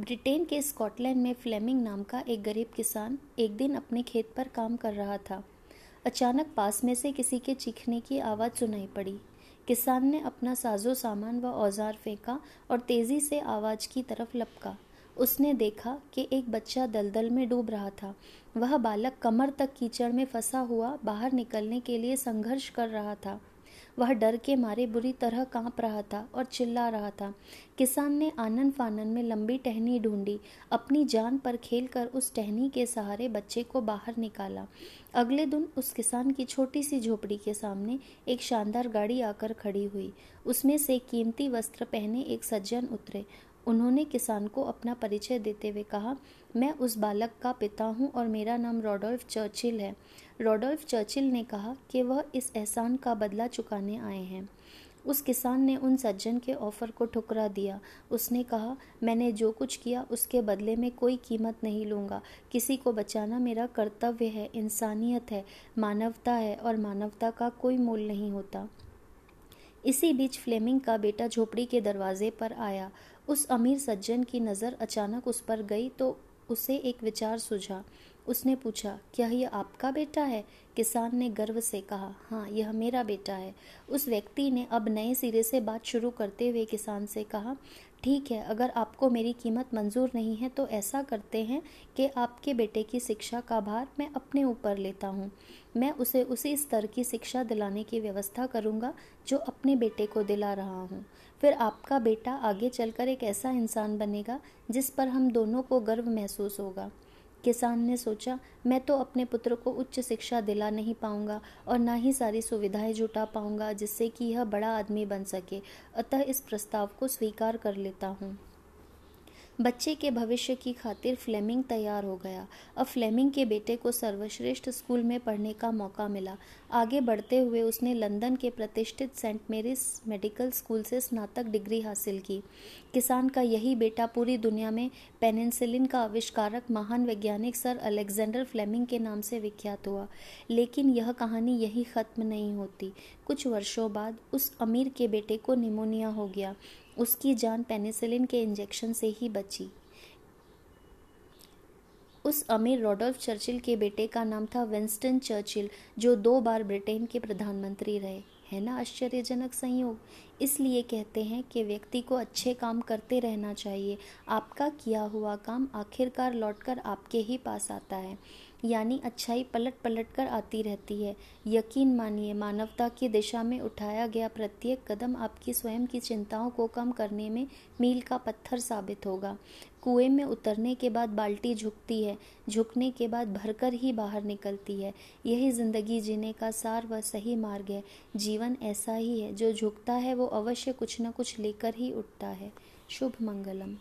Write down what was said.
Britain के Scotland में Fleming नाम का एक गरीब किसान एक दिन अपने खेत पर काम कर रहा था। अचानक पास में से किसी के चीखने की आवाज़ सुनाई पड़ी। किसान ने अपना साजो सामान व औज़ार फेंका और तेज़ी से आवाज़ की तरफ़ लपका। उसने देखा कि एक बच्चा दलदल में डूब रहा था। वह बालक कमर तक कीचड़ में फंसा हुआ बाहर निकलने के लिए संघर्ष कर रहा था। वह डर के मारे बुरी तरह काँप रहा था और चिल्ला रहा था। किसान ने आनन फानन में लंबी टहनी ढूंढी। अपनी जान पर खेल कर उस टहनी के सहारे बच्चे को बाहर निकाला। अगले दिन उस किसान की छोटी सी झोपड़ी के सामने एक शानदार गाड़ी आकर खड़ी हुई। उसमें से कीमती वस्त्र पहने एक सज्जन उतरे उन्होंने किसान को अपना परिचय देते हुए कहा, मैं उस बालक का पिता हूँ और मेरा नाम रॉडोल्फ चर्चिल है। रॉडोल्फ चर्चिल ने कहा कि वह इस एहसान का बदला चुकाने आए हैं। उस किसान ने उन सज्जन के ऑफ़र को ठुकरा दिया। उसने कहा, मैंने जो कुछ किया, उसके बदले में कोई कीमत नहीं लूँगा। किसी को बचाना मेरा कर्तव्य है, इंसानियत है, मानवता है और मानवता का कोई मोल नहीं होता। इसी बीच फ्लेमिंग का बेटा झोपड़ी के दरवाजे पर आया। उस अमीर सज्जन की नज़र अचानक उस पर गई तो उसे एक विचार सूझा। उसने पूछा, क्या यह आपका बेटा है? किसान ने गर्व से कहा हाँ यह मेरा बेटा है। उस व्यक्ति ने अब नए सिरे से बात शुरू करते हुए किसान से कहा, ठीक है, अगर आपको मेरी कीमत मंजूर नहीं है तो ऐसा करते हैं कि आपके बेटे की शिक्षा का भार मैं अपने ऊपर लेता हूँ। मैं उसे उसी स्तर की शिक्षा दिलाने की व्यवस्था करूँगा, जो अपने बेटे को दिला रहा हूँ। फिर आपका बेटा आगे चलकर एक ऐसा इंसान बनेगा, जिस पर हम दोनों को गर्व महसूस होगा। किसान ने सोचा, मैं तो अपने पुत्र को उच्च शिक्षा दिला नहीं पाऊँगा और ना ही सारी सुविधाएँ जुटा पाऊँगा जिससे कि यह बड़ा आदमी बन सके। अतः इस प्रस्ताव को स्वीकार कर लेता हूँ। बच्चे के भविष्य की खातिर फ्लेमिंग तैयार हो गया। अब फ्लेमिंग के बेटे को सर्वश्रेष्ठ स्कूल में पढ़ने का मौका मिला। आगे बढ़ते हुए उसने लंदन के प्रतिष्ठित सेंट मेरीज मेडिकल स्कूल से स्नातक डिग्री हासिल की। किसान का यही बेटा पूरी दुनिया में पेनिसिलिन का आविष्कारक महान वैज्ञानिक सर अलेक्जेंडर फ्लेमिंग के नाम से विख्यात हुआ। लेकिन यह कहानी यही ख़त्म नहीं होती। कुछ वर्षों बाद उस अमीर के बेटे को निमोनिया हो गया। उसकी जान पेनिसिलिन के इंजेक्शन से ही बची। उस अमीर रॉडोल्फ चर्चिल के बेटे का नाम था विंस्टन चर्चिल, जो दो बार ब्रिटेन के प्रधानमंत्री रहे। है ना? आश्चर्यजनक संयोग। इसलिए कहते हैं कि व्यक्ति को अच्छे काम करते रहना चाहिए। आपका किया हुआ काम आखिरकार लौटकर आपके ही पास आता है। यानी अच्छाई पलट पलट कर आती रहती है। यकीन मानिए, मानवता की दिशा में उठाया गया प्रत्येक कदम आपकी स्वयं की चिंताओं को कम करने में मील का पत्थर साबित होगा। कुएँ में उतरने के बाद बाल्टी झुकती है, झुकने के बाद भरकर ही बाहर निकलती है। यही ज़िंदगी जीने का सार व सही मार्ग है। जीवन ऐसा ही है, जो झुकता है वो अवश्य कुछ न कुछ लेकर ही उठता है। शुभ मंगलम।